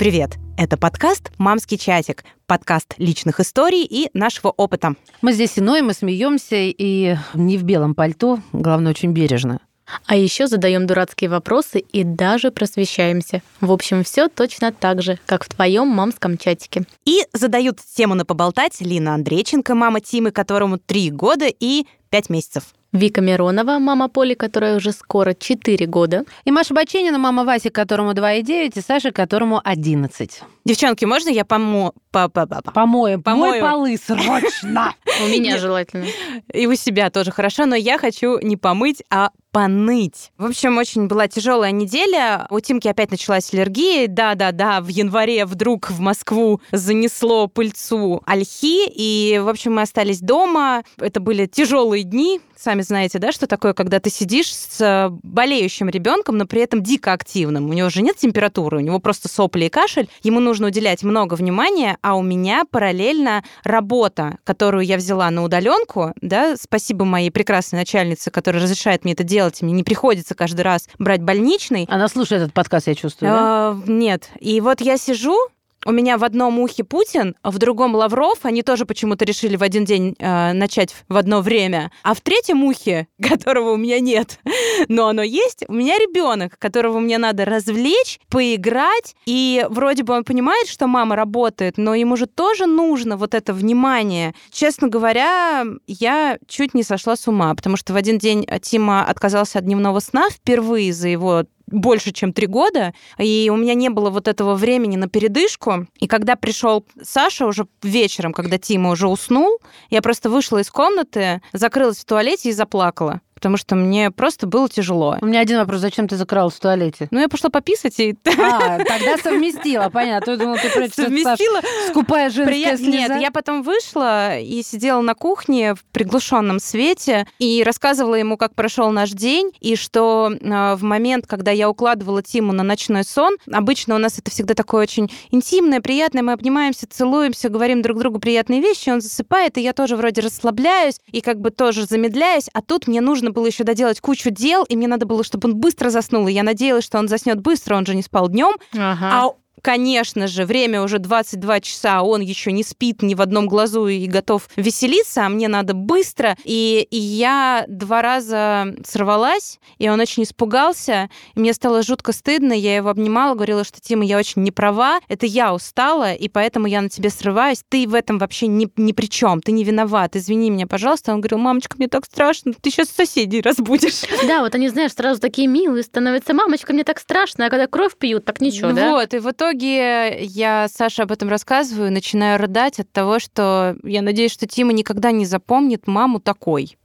Привет! Это подкаст «Мамский чатик», подкаст личных историй и нашего опыта. Мы здесь и ноем, и смеемся, и не в белом пальто, главное, очень бережно. А еще задаем дурацкие вопросы и даже просвещаемся. В общем, все точно так же, как в твоем мамском чатике. И задают тему на поболтать Лина Андрейченко, мама Тимы, которому три года и пять месяцев. Вика Миронова, мама Поли, которая уже скоро 4 года. И Маша Баченина, мама Васи, которому 2,9, и Саша, которому 11. Девчонки, можно я помо... Помою. Помою полы срочно. У меня желательно. И у себя тоже хорошо, но я хочу не помыть, а поныть. В общем, очень была тяжелая неделя. У Тимки опять началась аллергия. Да-да-да, в январе вдруг в Москву занесло пыльцу ольхи. И, в общем, мы остались дома. Это были тяжелые дни. Сами знаете, да, что такое, когда ты сидишь с болеющим ребенком, но при этом дико активным. У него же нет температуры, у него просто сопли и кашель. Ему нужно уделять много внимания, а у меня параллельно работа, которую я взяла на удаленку. Да, спасибо моей прекрасной начальнице, которая разрешает мне это делать. Мне не приходится каждый раз брать больничный. Она слушает этот подкаст, я чувствую, да? Нет. И вот я сижу, у меня в одном ухе Путин, в другом Лавров. Они тоже почему-то решили в один день э, начать в одно время. А в третьем ухе, которого у меня нет, но оно есть, у меня ребенок, которого мне надо развлечь, поиграть. И вроде бы он понимает, что мама работает, но ему же тоже нужно вот это внимание. Честно говоря, я чуть не сошла с ума, потому что в один день Тима отказался от дневного сна впервые за его больше, чем три года, и у меня не было вот этого времени на передышку. И когда пришел Саша уже вечером, когда Тима уже уснул, я просто вышла из комнаты, закрылась в туалете и заплакала потому что мне просто было тяжело. У меня один вопрос. Зачем ты закралась в туалете? Ну, я пошла пописать и... А, тогда совместила, понятно. Я думала, ты совместила. Скупая женская слеза. Нет, я потом вышла и сидела на кухне в приглушенном свете и рассказывала ему, как прошел наш день, и что а, в момент, когда я укладывала Тиму на ночной сон, обычно у нас это всегда такое очень интимное, приятное, мы обнимаемся, целуемся, говорим друг другу приятные вещи, он засыпает, и я тоже вроде расслабляюсь и как бы тоже замедляюсь, а тут мне нужно нужно было еще доделать кучу дел, и мне надо было, чтобы он быстро заснул. И я надеялась, что он заснет быстро, он же не спал днем. Ага. А конечно же, время уже 22 часа, а он еще не спит ни в одном глазу и готов веселиться, а мне надо быстро. И, и я два раза сорвалась, и он очень испугался, и мне стало жутко стыдно, я его обнимала, говорила, что, Тима, я очень не права, это я устала, и поэтому я на тебе срываюсь, ты в этом вообще ни, ни при чем, ты не виноват, извини меня, пожалуйста. Он говорил, мамочка, мне так страшно, ты сейчас соседей разбудишь. Да, вот они, знаешь, сразу такие милые становятся, мамочка, мне так страшно, а когда кровь пьют, так ничего, да? Вот, и в итоге итоге я Саше об этом рассказываю, начинаю рыдать от того, что я надеюсь, что Тима никогда не запомнит маму такой.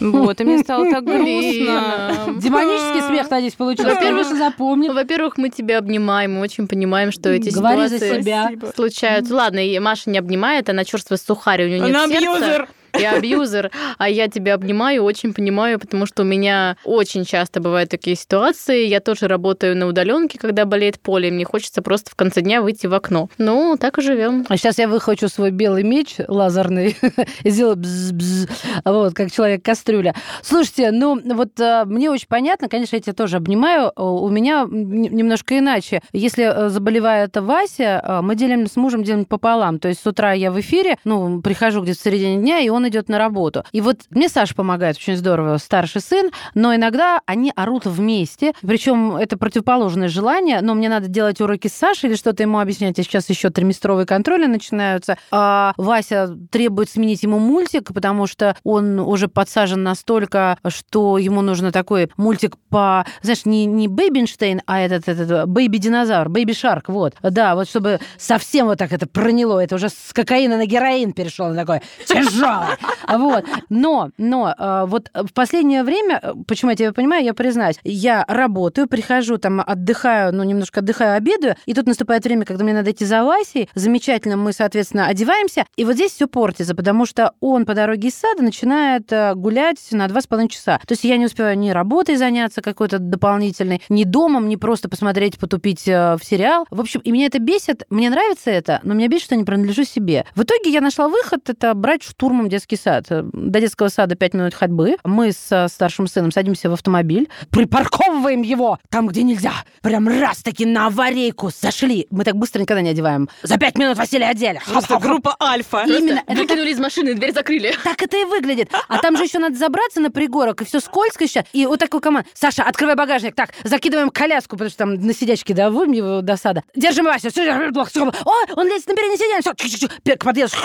Вот, и мне стало так грустно. Демонический смех, надеюсь, получился. Во-первых, запомнил. Во-первых, мы тебя обнимаем, мы очень понимаем, что эти Говори ситуации случаются. Ладно, и Маша не обнимает, она черствый сухарь, у нее нет сердца и абьюзер, а я тебя обнимаю, очень понимаю, потому что у меня очень часто бывают такие ситуации. Я тоже работаю на удаленке, когда болеет поле, мне хочется просто в конце дня выйти в окно. Ну, так и живем. А сейчас я выхочу свой белый меч лазерный и сделаю бз-бз, вот, как человек-кастрюля. Слушайте, ну, вот а, мне очень понятно, конечно, я тебя тоже обнимаю. У меня немножко иначе. Если э, заболевает Вася, мы делим с мужем делим пополам. То есть с утра я в эфире, ну, прихожу где-то в середине дня, и он он идет на работу. И вот мне Саша помогает очень здорово, старший сын, но иногда они орут вместе, причем это противоположное желание, но мне надо делать уроки с Сашей или что-то ему объяснять, а сейчас еще триместровые контроли начинаются, а Вася требует сменить ему мультик, потому что он уже подсажен настолько, что ему нужно такой мультик по, знаешь, не, не Baby Einstein, а этот, этот Baby -динозавр, Baby Shark, вот. Да, вот чтобы совсем вот так это проняло, это уже с кокаина на героин перешел, такое тяжелое. Вот. Но, но э, вот в последнее время, э, почему я тебя понимаю, я признаюсь, я работаю, прихожу, там, отдыхаю, ну, немножко отдыхаю, обедаю, и тут наступает время, когда мне надо идти за Васей, замечательно, мы, соответственно, одеваемся, и вот здесь все портится, потому что он по дороге из сада начинает э, гулять на два с половиной часа. То есть я не успеваю ни работой заняться какой-то дополнительной, ни домом, ни просто посмотреть, потупить в сериал. В общем, и меня это бесит, мне нравится это, но меня бесит, что я не принадлежу себе. В итоге я нашла выход, это брать штурмом детский детский сад. До детского сада 5 минут ходьбы. Мы с старшим сыном садимся в автомобиль, припарковываем его там, где нельзя. Прям раз-таки на аварийку зашли. Мы так быстро никогда не одеваем. За 5 минут Василия одели. Просто группа Альфа. Именно. Выкинули из машины, дверь закрыли. Так это и выглядит. А там же еще надо забраться на пригорок, и все скользко еще. И вот такой команд. Саша, открывай багажник. Так, закидываем коляску, потому что там на сидячке, да, вымь его досада. Держим Вася. О, он лезет на переднее сиденье. Все, к подъезду.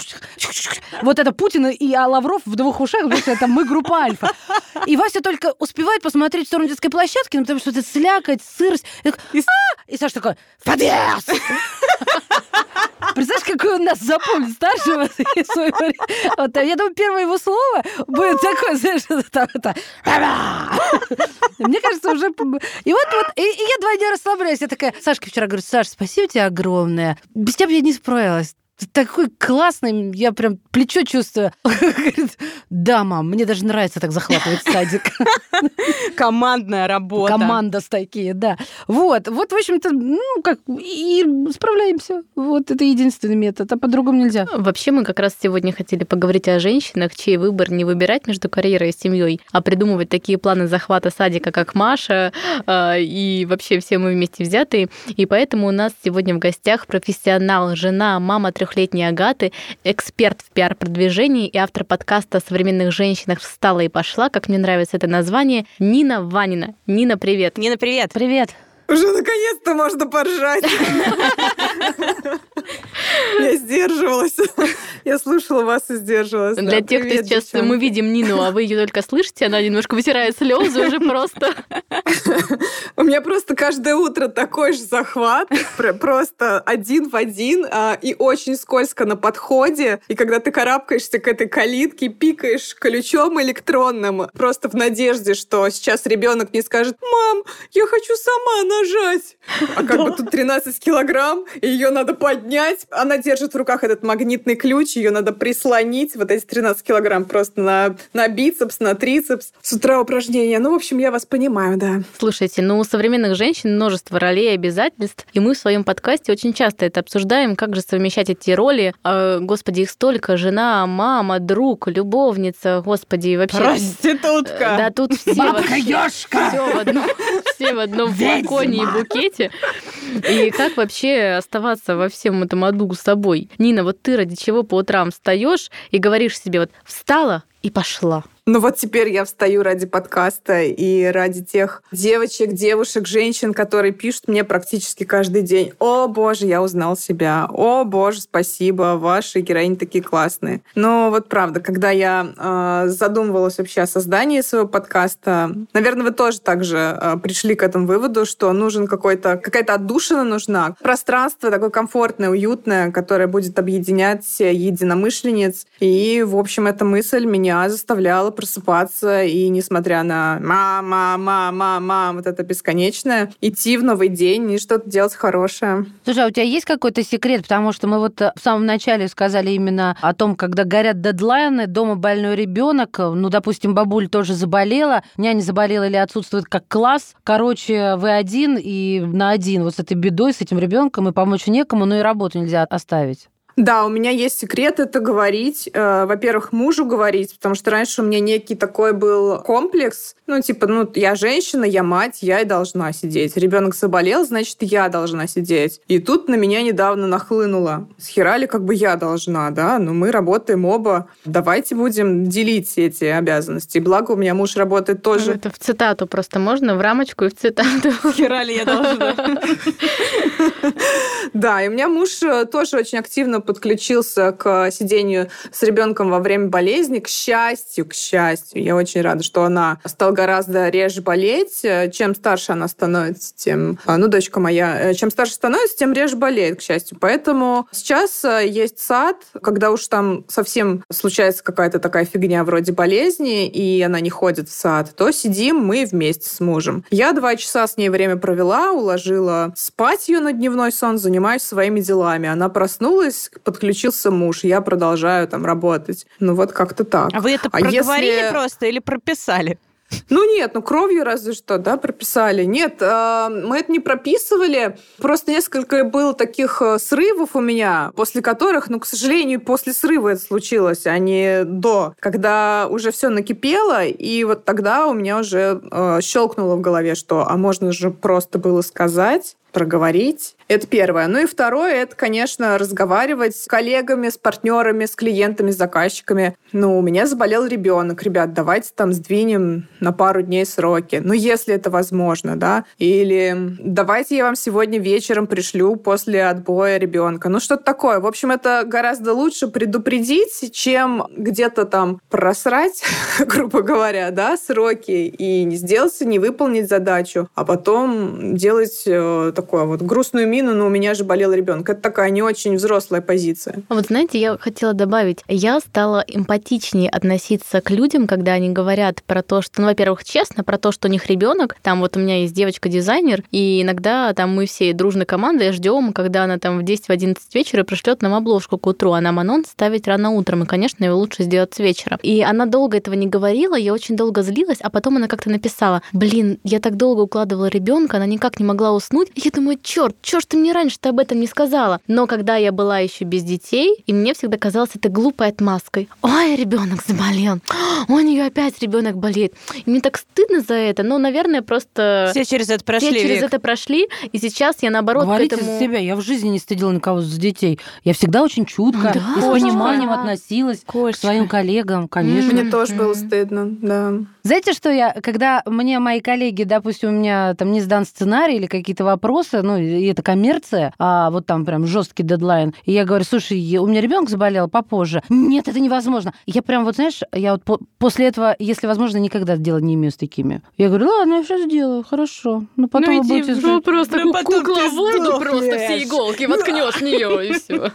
Вот это Путин и Лавров в двух ушах, потому что это мы группа Альфа. И Вася только успевает посмотреть в сторону детской площадки, ну, потому что это слякоть, сырость. И, а! и Саша такой, подъезд! Представляешь, какой он нас запомнит, старшего вот, Я думаю, первое его слово будет такое, знаешь, это, это, Мне кажется, уже... И вот, вот и, и я два дня расслабляюсь. Я такая, Сашка вчера говорю, Саша, спасибо тебе огромное. Без тебя бы я не справилась такой классный, я прям плечо чувствую. Говорит, да, мам, мне даже нравится так захватывать садик. Командная работа. Команда такие, да. Вот, вот, в общем-то, ну, как, и справляемся. Вот, это единственный метод, а по-другому нельзя. Вообще, мы как раз сегодня хотели поговорить о женщинах, чей выбор не выбирать между карьерой и семьей, а придумывать такие планы захвата садика, как Маша, а, и вообще все мы вместе взятые. И поэтому у нас сегодня в гостях профессионал, жена, мама трех трехлетней Агаты, эксперт в пиар-продвижении и автор подкаста о современных женщинах «Встала и пошла», как мне нравится это название, Нина Ванина. Нина, привет. Нина, привет. Привет. Уже наконец-то можно поржать. Я сдерживалась. Я слушала вас и сдерживалась. Для тех, кто сейчас мы видим Нину, а вы ее только слышите, она немножко вытирает слезы уже просто. У меня просто каждое утро такой же захват, просто один в один, а, и очень скользко на подходе. И когда ты карабкаешься к этой калитке, пикаешь ключом электронным, просто в надежде, что сейчас ребенок не скажет, мам, я хочу сама нажать. А как бы тут 13 килограмм, и ее надо поднять. Она держит в руках этот магнитный ключ, ее надо прислонить, вот эти 13 килограмм просто на, на бицепс, на трицепс. С утра упражнения. Ну, в общем, я вас понимаю, да. Слушайте, ну, у современных женщин множество ролей и обязательств, и мы в своем подкасте очень часто это обсуждаем, как же совмещать эти роли. А, господи, их столько. Жена, мама, друг, любовница, господи, вообще... Проститутка! Да, тут все... Бабка! Все в одном, все в одном флаконе и букете. И как вообще оставаться во всем этом аду собой? Нина, вот ты ради чего по утрам встаешь и говоришь себе, вот встала и пошла. Ну вот теперь я встаю ради подкаста и ради тех девочек, девушек, женщин, которые пишут мне практически каждый день. О, боже, я узнал себя. О, боже, спасибо, ваши героини такие классные. Но вот правда, когда я э, задумывалась вообще о создании своего подкаста, наверное, вы тоже также э, пришли к этому выводу, что нужен какой-то, какая-то отдушина нужна, пространство такое комфортное, уютное, которое будет объединять единомышленниц. И, в общем, эта мысль меня заставляла просыпаться и, несмотря на мама, мама, мама, вот это бесконечное, идти в новый день и что-то делать хорошее. Слушай, а у тебя есть какой-то секрет? Потому что мы вот в самом начале сказали именно о том, когда горят дедлайны, дома больной ребенок, ну, допустим, бабуль тоже заболела, няня заболела или отсутствует как класс. Короче, вы один и на один вот с этой бедой, с этим ребенком, и помочь некому, но и работу нельзя оставить. Да, у меня есть секрет это говорить. Э, во-первых, мужу говорить, потому что раньше у меня некий такой был комплекс. Ну, типа, ну, я женщина, я мать, я и должна сидеть. Ребенок заболел, значит, я должна сидеть. И тут на меня недавно нахлынуло. Схерали, как бы я должна, да? Но мы работаем оба. Давайте будем делить эти обязанности. Благо, у меня муж работает тоже. Это в цитату просто можно, в рамочку и в цитату. Схерали я должна. Да, и у меня муж э, тоже очень активно подключился к сидению с ребенком во время болезни. К счастью, к счастью, я очень рада, что она стала гораздо реже болеть. Чем старше она становится, тем... А, ну, дочка моя, э, чем старше становится, тем реже болеет, к счастью. Поэтому сейчас э, есть сад, когда уж там совсем случается какая-то такая фигня вроде болезни, и она не ходит в сад, то сидим мы вместе с мужем. Я два часа с ней время провела, уложила спать ее на дневной сон, занимаюсь своими делами. Она проснулась, подключился муж, я продолжаю там работать. Ну вот как-то так. А вы это а проговорили если... просто или прописали? Ну нет, ну кровью разве что, да, прописали. Нет, э, мы это не прописывали. Просто несколько было таких э, срывов у меня, после которых, ну, к сожалению, после срыва это случилось, а не до, когда уже все накипело, и вот тогда у меня уже э, щелкнуло в голове, что, а можно же просто было сказать, проговорить. Это первое. Ну и второе, это, конечно, разговаривать с коллегами, с партнерами, с клиентами, с заказчиками. Ну, у меня заболел ребенок, ребят, давайте там сдвинем на пару дней сроки. Ну, если это возможно, да. Или давайте я вам сегодня вечером пришлю после отбоя ребенка. Ну, что-то такое. В общем, это гораздо лучше предупредить, чем где-то там просрать, грубо говоря, да, сроки и не сделать, не выполнить задачу, а потом делать э, такое вот грустную мину, но у меня же болел ребенок. Это такая не очень взрослая позиция. А вот знаете, я хотела добавить, я стала эмпатичнее относиться к людям, когда они говорят про то, что, ну, во-первых, честно, про то, что у них ребенок. Там вот у меня есть девочка-дизайнер, и иногда там мы все дружной командой ждем, когда она там в 10-11 вечера пришлет нам обложку к утру, а нам анонс ставить рано утром, и, конечно, его лучше сделать с вечера. И она долго этого не говорила, я очень долго злилась, а потом она как-то написала, блин, я так долго укладывала ребенка, она никак не могла уснуть, я думаю, черт, черт, ты мне раньше-то об этом не сказала. Но когда я была еще без детей, и мне всегда казалось это глупой отмазкой. Ой, ребенок заболел. у нее опять ребенок болеет. И мне так стыдно за это. Но, наверное, просто... Все через это прошли. Все через Вик. это прошли. И сейчас я, наоборот, Говорите к этому... за себя. Я в жизни не стыдила никого за детей. Я всегда очень чутко да, и с пониманием да. относилась Кошечка. к своим коллегам, конечно. Мне тоже было стыдно, да. Знаете, что я, когда мне мои коллеги, допустим, у меня там не сдан сценарий или какие-то вопросы, ну, и это коммерция, а вот там прям жесткий дедлайн, и я говорю, слушай, у меня ребенок заболел попозже. Нет, это невозможно. Я прям вот, знаешь, я вот по- после этого, если возможно, никогда делать не имею с такими. Я говорю, ладно, я все сделаю, хорошо. Ну, потом ну, вы будете... Ну, просто ну, кукла Вунду просто все иголки воткнешь в нее, и все.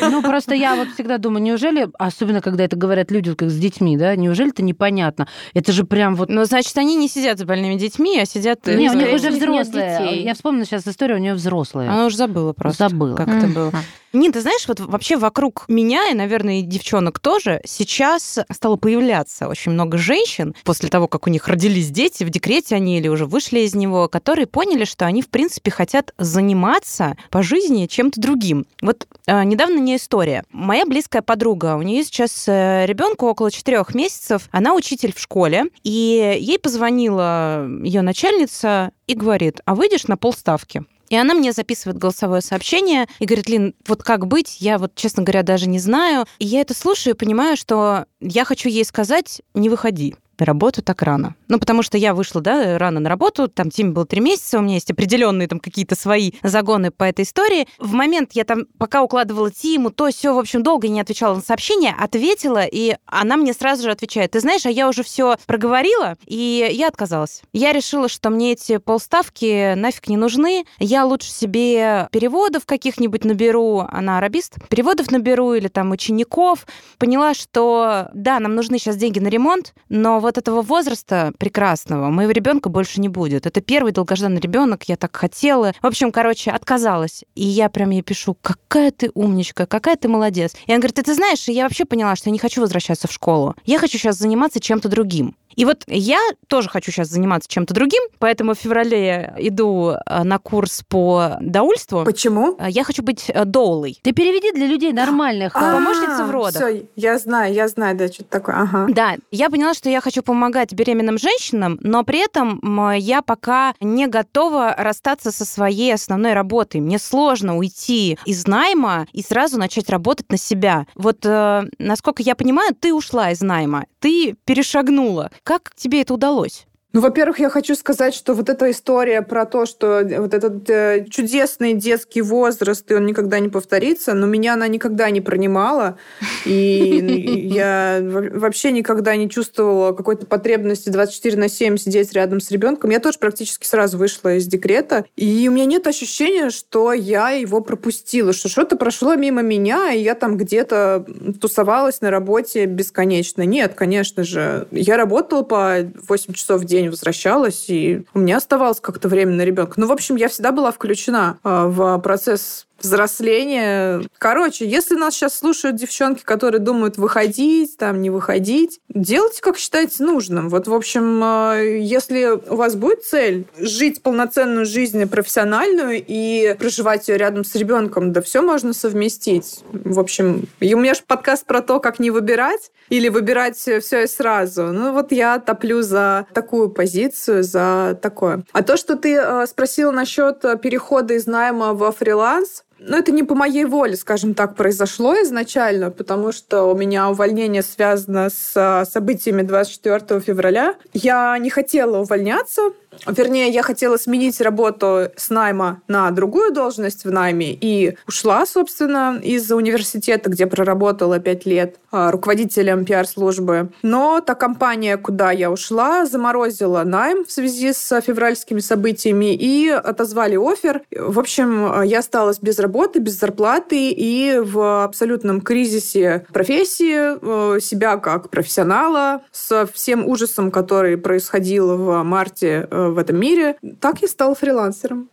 Ну, просто я вот всегда думаю, неужели, особенно когда это говорят люди как с детьми, да, неужели это непонятно? Это же прям вот... Ну, значит, они не сидят с больными детьми, а сидят... Не, у них уже взрослые. Я вспомнила сейчас историю, у нее взрослые. Она уже забыла просто. Забыла. Как это было. Нин, ты знаешь, вот вообще вокруг меня, и, наверное, и девчонок тоже, сейчас стало появляться очень много женщин, после того, как у них родились дети, в декрете они или уже вышли из него, которые поняли, что они, в принципе, хотят заниматься по жизни чем-то другим. Вот э, недавно не история. Моя близкая подруга, у нее сейчас э, ребенку около четырех месяцев, она учитель в школе, и ей позвонила ее начальница и говорит, а выйдешь на полставки? И она мне записывает голосовое сообщение и говорит, Лин, вот как быть, я вот, честно говоря, даже не знаю. И я это слушаю и понимаю, что я хочу ей сказать, не выходи на работу так рано. Ну, потому что я вышла, да, рано на работу, там Тиме было три месяца, у меня есть определенные там какие-то свои загоны по этой истории. В момент я там, пока укладывала Тиму, то все, в общем, долго не отвечала на сообщение, ответила, и она мне сразу же отвечает, ты знаешь, а я уже все проговорила, и я отказалась. Я решила, что мне эти полставки нафиг не нужны, я лучше себе переводов каких-нибудь наберу, она арабист, переводов наберу или там учеников. Поняла, что да, нам нужны сейчас деньги на ремонт, но вот этого возраста прекрасного моего ребенка больше не будет. Это первый долгожданный ребенок, я так хотела. В общем, короче, отказалась. И я прям ей пишу, какая ты умничка, какая ты молодец. И она говорит, ты, ты знаешь, я вообще поняла, что я не хочу возвращаться в школу. Я хочу сейчас заниматься чем-то другим. И вот я тоже хочу сейчас заниматься чем-то другим, поэтому в феврале иду э, на курс по доульству. Почему? Э, я хочу быть э, доулой. Ты переведи для людей нормальных. А, помощница в родах. Все, я знаю, я знаю, да, что-то такое. Ага. Да, я поняла, что я хочу помогать беременным женщинам, но при этом я пока не готова расстаться со своей основной работой. Мне сложно уйти из найма и сразу начать работать на себя. Вот, насколько я понимаю, ты ушла из найма, ты перешагнула. Как тебе это удалось? Ну, во-первых, я хочу сказать, что вот эта история про то, что вот этот э, чудесный детский возраст, и он никогда не повторится, но меня она никогда не пронимала, и я вообще никогда не чувствовала какой-то потребности 24 на 7 сидеть рядом с ребенком. Я тоже практически сразу вышла из декрета, и у меня нет ощущения, что я его пропустила, что что-то прошло мимо меня, и я там где-то тусовалась на работе бесконечно. Нет, конечно же. Я работала по 8 часов в день, день возвращалась, и у меня оставалось как-то время на ребенка. Ну, в общем, я всегда была включена а, в процесс взросление. Короче, если нас сейчас слушают девчонки, которые думают выходить, там, не выходить, делайте, как считаете нужным. Вот, в общем, э, если у вас будет цель жить полноценную жизнь профессиональную и проживать ее рядом с ребенком, да все можно совместить. В общем, и у меня же подкаст про то, как не выбирать или выбирать все и сразу. Ну вот я топлю за такую позицию, за такое. А то, что ты э, спросила насчет перехода из найма во фриланс, ну, это не по моей воле, скажем так, произошло изначально, потому что у меня увольнение связано с а, событиями 24 февраля. Я не хотела увольняться, Вернее, я хотела сменить работу с найма на другую должность в найме и ушла, собственно, из университета, где проработала пять лет а, руководителем пиар-службы. Но та компания, куда я ушла, заморозила найм в связи с февральскими событиями и отозвали офер. В общем, я осталась без работы, без зарплаты и в абсолютном кризисе профессии э, себя как профессионала с всем ужасом, который происходил в марте э, в этом мире. Так я стала фрилансером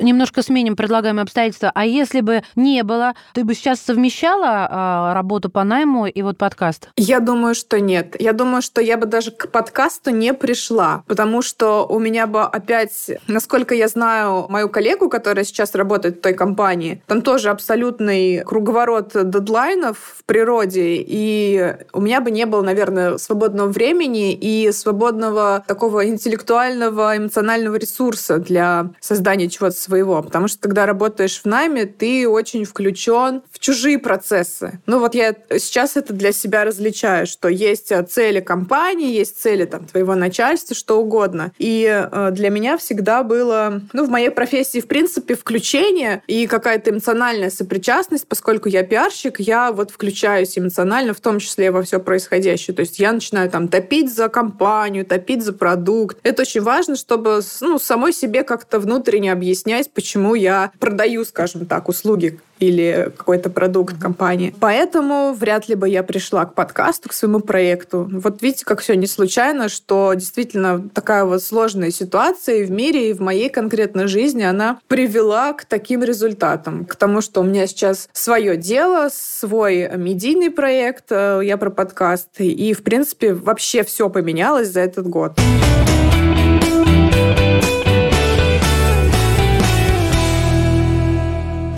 немножко сменим предлагаемые обстоятельства. А если бы не было, ты бы сейчас совмещала а, работу по найму и вот подкаст? Я думаю, что нет. Я думаю, что я бы даже к подкасту не пришла, потому что у меня бы опять, насколько я знаю мою коллегу, которая сейчас работает в той компании, там тоже абсолютный круговорот дедлайнов в природе, и у меня бы не было, наверное, свободного времени и свободного такого интеллектуального, эмоционального ресурса для создания чего-то своего. Потому что когда работаешь в найме, ты очень включен в чужие процессы. Ну вот я сейчас это для себя различаю, что есть э, цели компании, есть цели там твоего начальства, что угодно. И э, для меня всегда было, ну, в моей профессии, в принципе, включение и какая-то эмоциональная сопричастность, поскольку я пиарщик, я вот включаюсь эмоционально, в том числе во все происходящее. То есть я начинаю там топить за компанию, топить за продукт. Это очень важно, чтобы ну, самой себе как-то внутренне объяснять, понять, почему я продаю, скажем так, услуги или какой-то продукт компании. Поэтому вряд ли бы я пришла к подкасту, к своему проекту. Вот видите, как все не случайно, что действительно такая вот сложная ситуация и в мире, и в моей конкретной жизни, она привела к таким результатам. К тому, что у меня сейчас свое дело, свой медийный проект, э, я про подкасты. И, в принципе, вообще все поменялось за этот год.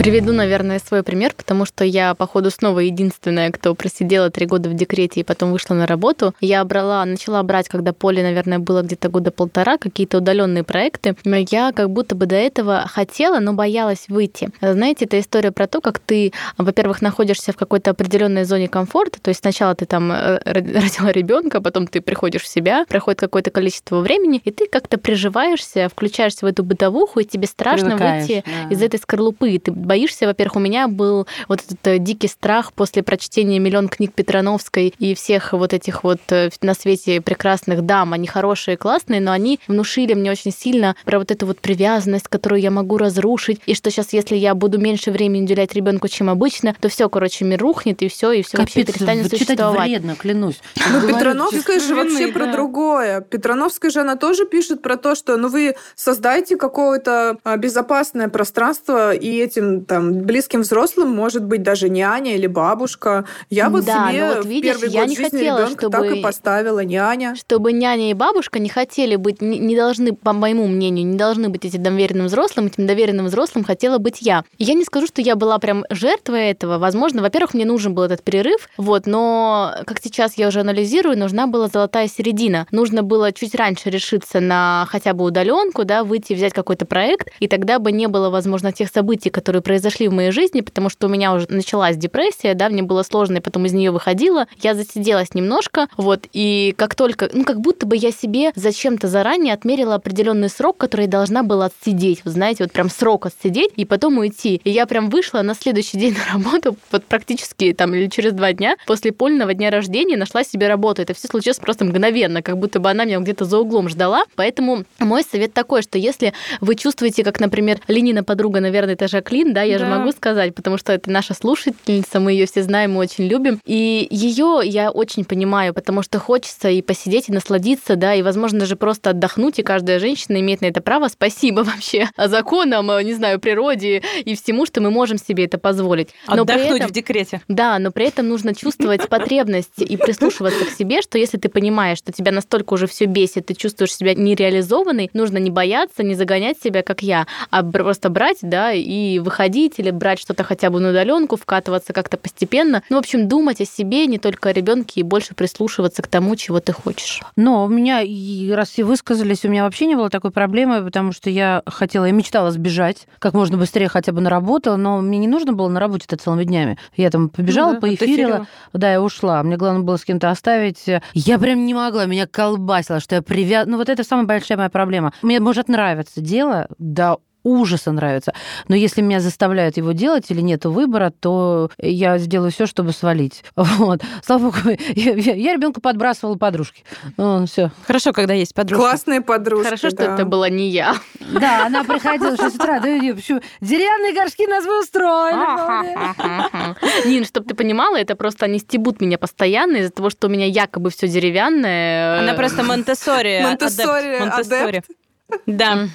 Приведу, наверное, свой пример, потому что я, походу, снова единственная, кто просидела три года в декрете и потом вышла на работу. Я брала, начала брать, когда Поле, наверное, было где-то года полтора, какие-то удаленные проекты. Но я как будто бы до этого хотела, но боялась выйти. Знаете, это история про то, как ты, во-первых, находишься в какой-то определенной зоне комфорта. То есть сначала ты там э, родила ребенка, потом ты приходишь в себя, проходит какое-то количество времени, и ты как-то приживаешься, включаешься в эту бытовуху, и тебе страшно Привыкаешь, выйти да. из этой скорлупы. Ты боишься, во-первых, у меня был вот этот э, дикий страх после прочтения миллион книг Петрановской и всех вот этих вот э, на свете прекрасных дам. Они хорошие, классные, но они внушили мне очень сильно про вот эту вот привязанность, которую я могу разрушить, и что сейчас, если я буду меньше времени уделять ребенку, чем обычно, то все, короче, мир рухнет, и все, и все вообще перестанет существовать. вредно, клянусь. Ну, Петрановская же вообще про другое. Петрановская же она тоже пишет про то, что ну вы создайте какое-то а, безопасное пространство и этим там, близким взрослым может быть даже няня или бабушка. Я вот да, себе ну вот, видишь, первый я год не жизни хотела, чтобы... так и поставила няня. Чтобы няня и бабушка не хотели быть, не, не должны, по моему мнению, не должны быть этим доверенным взрослым, этим доверенным взрослым хотела быть я. И я не скажу, что я была прям жертвой этого. Возможно, во-первых, мне нужен был этот перерыв, вот, но как сейчас я уже анализирую, нужна была золотая середина. Нужно было чуть раньше решиться на хотя бы удаленку, да, выйти, взять какой-то проект, и тогда бы не было, возможно, тех событий, которые произошли в моей жизни, потому что у меня уже началась депрессия, да, мне было сложно, и потом из нее выходила. Я засиделась немножко, вот, и как только, ну, как будто бы я себе зачем-то заранее отмерила определенный срок, который я должна была отсидеть, вы знаете, вот прям срок отсидеть и потом уйти. И я прям вышла на следующий день на работу, вот практически там или через два дня, после польного дня рождения нашла себе работу. Это все случилось просто мгновенно, как будто бы она меня где-то за углом ждала. Поэтому мой совет такой, что если вы чувствуете, как, например, Ленина подруга, наверное, это Жаклин, да, да, я да. же могу сказать, потому что это наша слушательница, мы ее все знаем, мы очень любим. И ее я очень понимаю, потому что хочется и посидеть, и насладиться, да, и, возможно, даже просто отдохнуть, и каждая женщина имеет на это право. Спасибо вообще законам, не знаю, природе и всему, что мы можем себе это позволить. Но Отдохнуть этом, в декрете. Да, но при этом нужно чувствовать потребность и прислушиваться к себе, что если ты понимаешь, что тебя настолько уже все бесит, ты чувствуешь себя нереализованной, нужно не бояться, не загонять себя, как я, а просто брать, да, и выходить или брать что-то хотя бы на удаленку, вкатываться как-то постепенно. Ну, в общем, думать о себе, не только о ребенке, и больше прислушиваться к тому, чего ты хочешь. Но у меня, раз все высказались, у меня вообще не было такой проблемы, потому что я хотела, я мечтала сбежать как можно быстрее хотя бы на работу, но мне не нужно было на работе это целыми днями. Я там побежала, ну, да, поэфирила, да, я ушла. Мне главное было с кем-то оставить. Я прям не могла, меня колбасило, что я привяз... Ну, вот это самая большая моя проблема. Мне может нравиться дело, да, ужаса нравится. Но если меня заставляют его делать или нет выбора, то я сделаю все, чтобы свалить. Вот. Слава богу, я, я, я ребенка подбрасывала подружки. Ну, все. Хорошо, когда есть подружки. Классные подружки. Хорошо, да. что это была не я. Да, она приходила в 6 утра. Да, почему? Деревянные горшки нас вы устроили. Нин, чтобы ты понимала, это просто они стебут меня постоянно из-за того, что у меня якобы все деревянное. Она просто Монтессори. Монтессори. Да.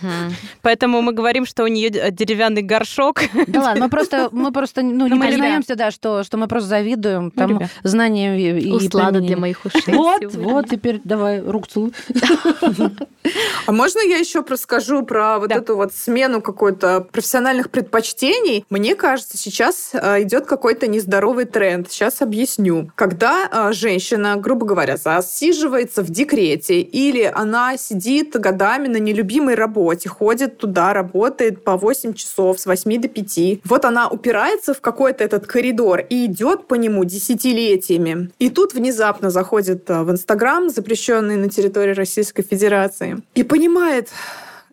Поэтому мы говорим, что у нее деревянный горшок. Да ладно, мы просто, мы просто ну, не признаемся, да, что, что мы просто завидуем тому знаниям и Услада для моих ушей. Вот, вот, теперь давай рук целуй. А можно я еще расскажу про вот эту вот смену какой-то профессиональных предпочтений? Мне кажется, сейчас э, идет какой-то нездоровый тренд. Сейчас объясню. Когда э, женщина, грубо говоря, засиживается в декрете или она сидит годами на нелюбимом любимой работе, ходит туда, работает по 8 часов с 8 до 5. Вот она упирается в какой-то этот коридор и идет по нему десятилетиями. И тут внезапно заходит э, в Инстаграм, запрещенный на территории Российской Федерации, и понимает,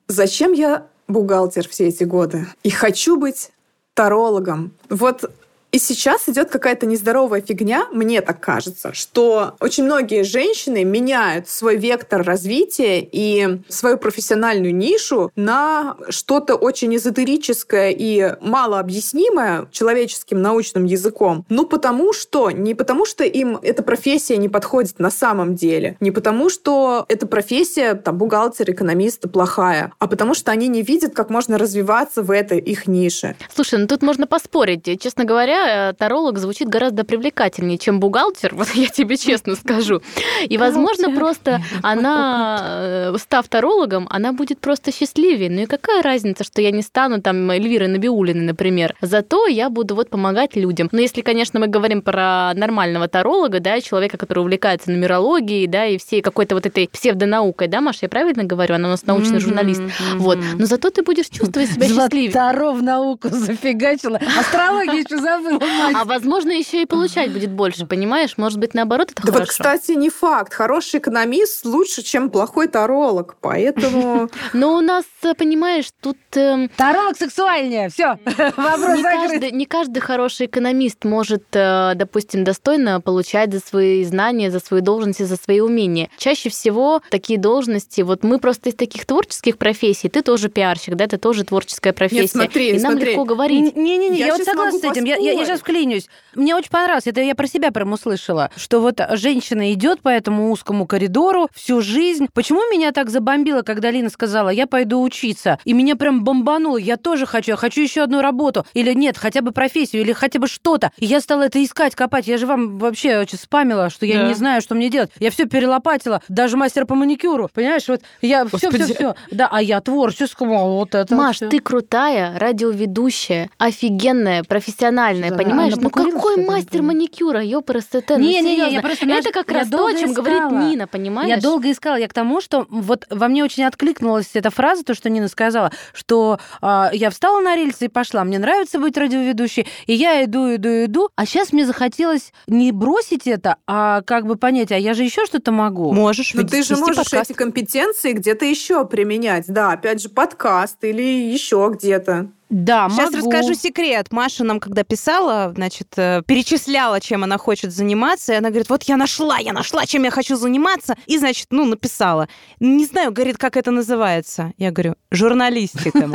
зачем я бухгалтер все эти годы и хочу быть тарологом. Вот и сейчас идет какая-то нездоровая фигня, мне так кажется, что очень многие женщины меняют свой вектор развития и свою профессиональную нишу на что-то очень эзотерическое и малообъяснимое человеческим научным языком. Ну, потому что, не потому что им эта профессия не подходит на самом деле, не потому что эта профессия, там, бухгалтер, экономист плохая, а потому что они не видят, как можно развиваться в этой их нише. Слушай, ну тут можно поспорить. Честно говоря, Э, таролог звучит гораздо привлекательнее, чем бухгалтер, вот я тебе честно скажу. И, возможно, просто она, э, став тарологом, она будет просто счастливее. Ну и какая разница, что я не стану там Эльвирой Набиулиной, например. Зато я буду вот помогать людям. Но если, конечно, мы говорим про нормального таролога, да, человека, который увлекается нумерологией, да, и всей какой-то вот этой псевдонаукой, да, Маша, я правильно говорю? Она у нас научный журналист. Вот. Но зато ты будешь чувствовать себя счастливее. Златаров науку зафигачила. Астрология еще забыла. А возможно, еще и получать будет больше, понимаешь? Может быть, наоборот, это да хорошо. вот, кстати, не факт. Хороший экономист лучше, чем плохой таролог. Поэтому... Но у нас, понимаешь, тут... Эм, таролог сексуальнее. Все. Вопрос закрыт. Не каждый хороший экономист может, э, допустим, достойно получать за свои знания, за свои должности, за свои умения. Чаще всего такие должности... Вот мы просто из таких творческих профессий. Ты тоже пиарщик, да? Ты тоже творческая профессия. Нет, смотри, И нам легко говорить. Не-не-не, я, я вот согласна с этим. Я, я сейчас вклинюсь. Мне очень понравилось, это я про себя прям услышала, что вот женщина идет по этому узкому коридору всю жизнь. Почему меня так забомбило, когда Лина сказала, я пойду учиться? И меня прям бомбануло, я тоже хочу, я хочу еще одну работу. Или нет, хотя бы профессию, или хотя бы что-то. И я стала это искать, копать. Я же вам вообще очень спамила, что я да. не знаю, что мне делать. Я все перелопатила, даже мастер по маникюру. Понимаешь, вот я все, все, все. Да, а я творческого, вот это. Маш, вот ты крутая радиоведущая, офигенная, профессиональная, да, понимаешь? Ну какой мастер маникюра, ёпрст, не, не, не, я просто это как раз то, о чем говорит Нина, понимаешь? Я долго искала, я к тому, что вот во мне очень откликнулась эта фраза, то, что Нина сказала, что э, я встала на рельсы и пошла, мне нравится быть радиоведущей, и я иду, иду, иду, а сейчас мне захотелось не бросить это, а как бы понять, а я же еще что-то могу. Можешь. Но ты же можешь подкаст. эти компетенции где-то еще применять, да, опять же подкаст или еще где-то. Да, Сейчас могу. расскажу секрет. Маша нам, когда писала, значит, э, перечисляла, чем она хочет заниматься, и она говорит, вот я нашла, я нашла, чем я хочу заниматься, и, значит, ну, написала. Не знаю, говорит, как это называется. Я говорю, журналистика.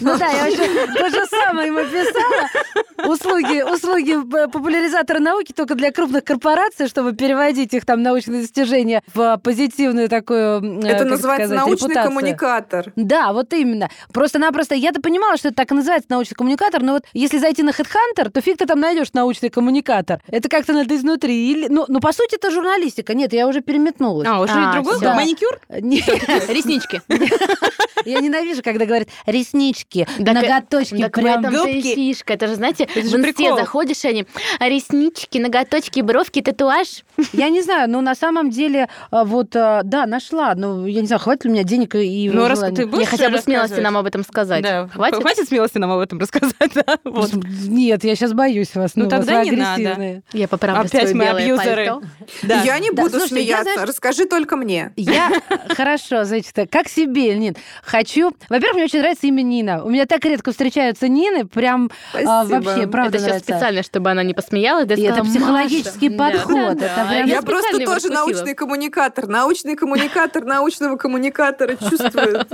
Ну да, я вообще то же самое ему писала. Услуги, услуги популяризатора науки только для крупных корпораций, чтобы переводить их там научные достижения в позитивную такую, Это называется научный коммуникатор. Да, вот именно. Просто-напросто я-то понимала, что это так и называется научный коммуникатор, но вот если зайти на HeadHunter, то фиг ты там найдешь научный коммуникатор. Это как-то надо изнутри. Или, ну, ну, по сути, это журналистика. Нет, я уже переметнулась. А, уже а, другой? Да. Маникюр? Реснички. Я ненавижу, когда говорят реснички, ноготочки, прям губки. фишка. Это же, знаете, в инсте заходишь, они реснички, ноготочки, бровки, татуаж. Я не знаю, но на самом деле, а, вот, а, да, нашла. Ну, я не знаю, хватит ли у меня денег и Ну, раз ты будешь Я хотя бы смелости нам об этом сказать. Да. Хватит? Хватит смелости нам об этом рассказать, да? Вот. Нет, я сейчас боюсь вас. Ну, ну тогда не надо. Я поправлю Опять мы абьюзеры. Да. Я не буду да, слушай, смеяться. Я, знаешь, Расскажи только мне. Я хорошо, значит, как себе, Нин, хочу. Во-первых, мне очень нравится имя Нина. У меня так редко встречаются Нины, прям а, вообще, правда. Это сейчас специально, чтобы она не посмеялась. Да, это психологический подход. Я просто тоже научный коммуникатор, научный коммуникатор научного коммуникатора чувствую.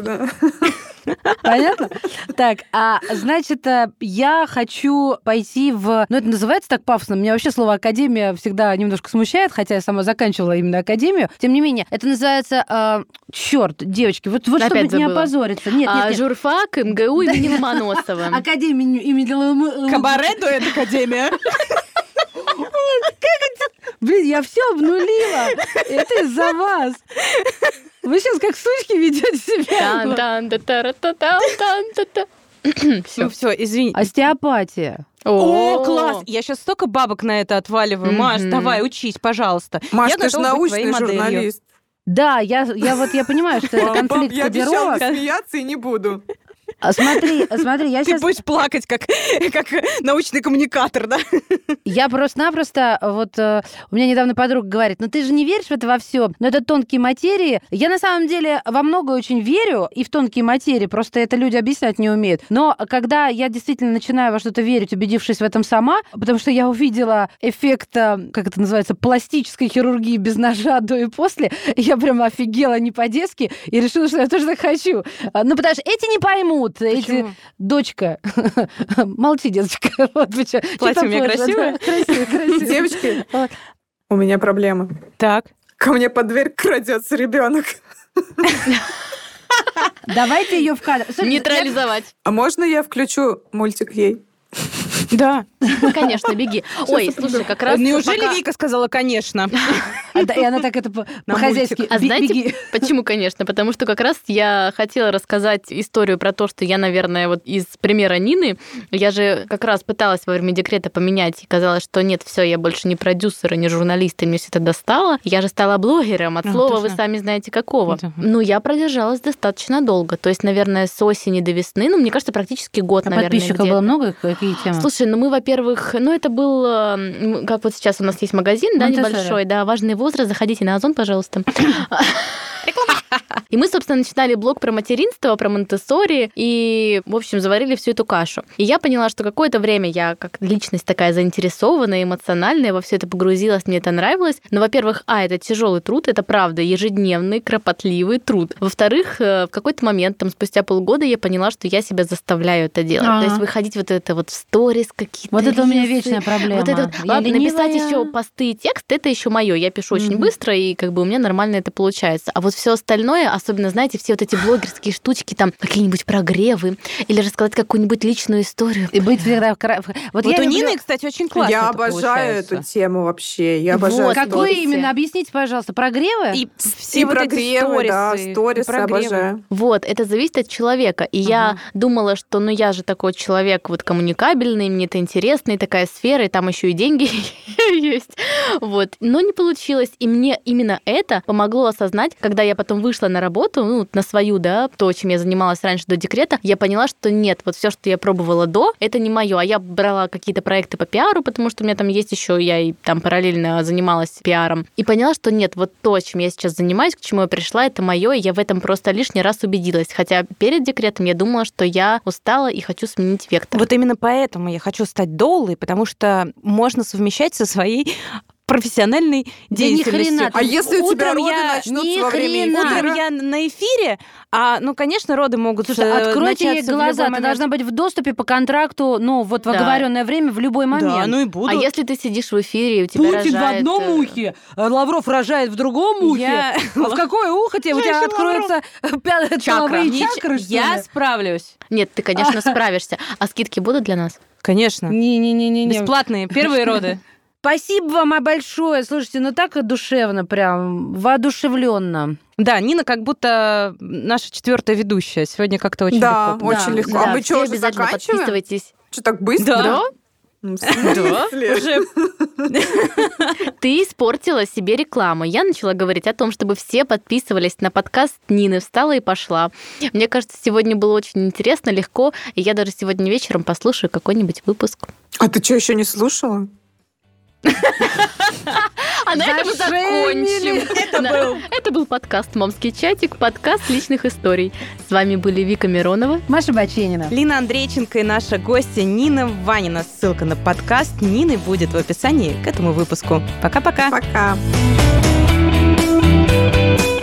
Понятно? Так, а значит, э, я хочу пойти в... Ну, это называется так пафосно. Меня вообще слово «академия» всегда немножко смущает, хотя я сама заканчивала именно академию. Тем не менее, это называется... Э, черт, девочки, вот, вот чтобы забыла. не опозориться. Нет, а, нет, нет. Журфак МГУ имени Ломоносова. Академия имени Ломоносова. Кабаре дуэт Академия. Блин, я все обнулила. Это из-за вас. Вы сейчас как сучки ведете себя. Все, все, извини. Остеопатия. О, класс! Я сейчас столько бабок на это отваливаю. Маш, давай, учись, пожалуйста. Маш, ты же научный журналист. Да, я, я вот я понимаю, что это конфликт Я обещала смеяться и не буду. А смотри, а смотри, я Ты сейчас... будешь плакать, как, как научный коммуникатор, да? Я просто-напросто, вот э, у меня недавно подруга говорит, ну ты же не веришь в это во все, но это тонкие материи. Я на самом деле во многое очень верю, и в тонкие материи, просто это люди объяснять не умеют. Но когда я действительно начинаю во что-то верить, убедившись в этом сама, потому что я увидела эффект, э, как это называется, пластической хирургии без ножа до и после, я прям офигела не по-детски и решила, что я тоже так хочу. А, ну, потому что эти не поймут, вот Почему? эти... Дочка, молчи, деточка. Вот, Платье у меня красивое? Красивое, красивое. Девочки, у меня проблема. Так. Ко мне под дверь крадется ребенок. Давайте ее в кадр. Нейтрализовать. А можно я включу мультик ей? Да. Конечно, беги. Ой, слушай, как раз... Неужели пока... Вика сказала «конечно»? А, и она так это по-хозяйски. А знаете, почему «конечно»? Потому что как раз я хотела рассказать историю про то, что я, наверное, вот из примера Нины, я же как раз пыталась во время декрета поменять, и казалось, что нет, все, я больше не продюсер и не журналист, и мне все это достало. Я же стала блогером, от а, слова вы сами знаете какого. Но я продержалась достаточно долго. То есть, наверное, с осени до весны, ну, мне кажется, практически год, а наверное. подписчиков было много? Какие темы? Слушай, ну мы, во-первых, ну это был, э, как вот сейчас у нас есть магазин, да, небольшой, да, важный возраст, заходите на Озон, пожалуйста. Реклама. И мы, собственно, начинали блог про материнство, про монте и, в общем, заварили всю эту кашу. И я поняла, что какое-то время я, как личность такая заинтересованная, эмоциональная, во все это погрузилась, мне это нравилось. Но, во-первых, а, это тяжелый труд, это правда, ежедневный, кропотливый труд. Во-вторых, э, в какой-то момент, там, спустя полгода, я поняла, что я себя заставляю это делать. А-а-а. То есть выходить вот это вот в сторис какие-то. Вот это у меня вечная проблема. Вот это, я ладно, ленивая. написать еще посты и текст, это еще мое. Я пишу mm-hmm. очень быстро, и как бы у меня нормально это получается. А вот все остальное, особенно, знаете, все вот эти блогерские штучки, там какие-нибудь прогревы, или рассказать какую-нибудь личную историю. И быть всегда... Вот, вот я у Нины, люблю... кстати, очень классно Я обожаю эту тему вообще. Я обожаю вот. Какое именно? Объясните, пожалуйста. Прогревы? И все и вот прогревы, эти да, сторисы обожаю. Вот, это зависит от человека. И uh-huh. я думала, что ну я же такой человек вот коммуникабельный, мне это интересно, и такая сфера, и там еще и деньги есть. Вот. Но не получилось. И мне именно это помогло осознать, когда я потом вышла на работу, ну, на свою, да, то, чем я занималась раньше до декрета, я поняла, что нет, вот все, что я пробовала до, это не мое. А я брала какие-то проекты по пиару, потому что у меня там есть еще, я и там параллельно занималась пиаром. И поняла, что нет, вот то, чем я сейчас занимаюсь, к чему я пришла, это мое, и я в этом просто лишний раз убедилась. Хотя перед декретом я думала, что я устала и хочу сменить вектор. Вот именно поэтому я хочу стать доулой, потому что можно совмещать со своей профессиональной да деятельностью. Ни хрена. А если у тебя роды я... начнутся во время эфира? Утром я на эфире, а, ну, конечно, роды могут Слушай, э, откройте ей глаза, ты должна быть в доступе по контракту, ну, вот в да. оговоренное время в любой момент. Да, ну и буду. А если ты сидишь в эфире, и у тебя Путин рожает... в одном э, ухе, э, Лавров рожает в другом ухе. Я... А в какое ухо тебе? У тебя откроются чакры, чакры Я справлюсь. Нет, ты, конечно, справишься. А скидки будут для нас? Конечно. Не-не-не. Бесплатные. Первые роды. Спасибо вам большое. Слушайте, ну так и душевно, прям воодушевленно. Да, Нина как будто наша четвертая ведущая. Сегодня как-то очень да, легко. Очень да, легко. Да, а мы что, уже обязательно подписывайтесь. Что, так быстро? Да. Ну, да, уже. Ты испортила себе рекламу. Я начала говорить о том, чтобы все подписывались на подкаст Нины «Встала и пошла». Мне кажется, сегодня было очень интересно, легко, и я даже сегодня вечером послушаю какой-нибудь выпуск. А ты что, еще не слушала? А на этом закончим. Это был подкаст «Мамский чатик», подкаст личных историй. С вами были Вика Миронова, Маша Баченина, Лина Андрейченко и наша гостья Нина Ванина. Ссылка на подкаст Нины будет в описании к этому выпуску. Пока-пока. Пока. Пока.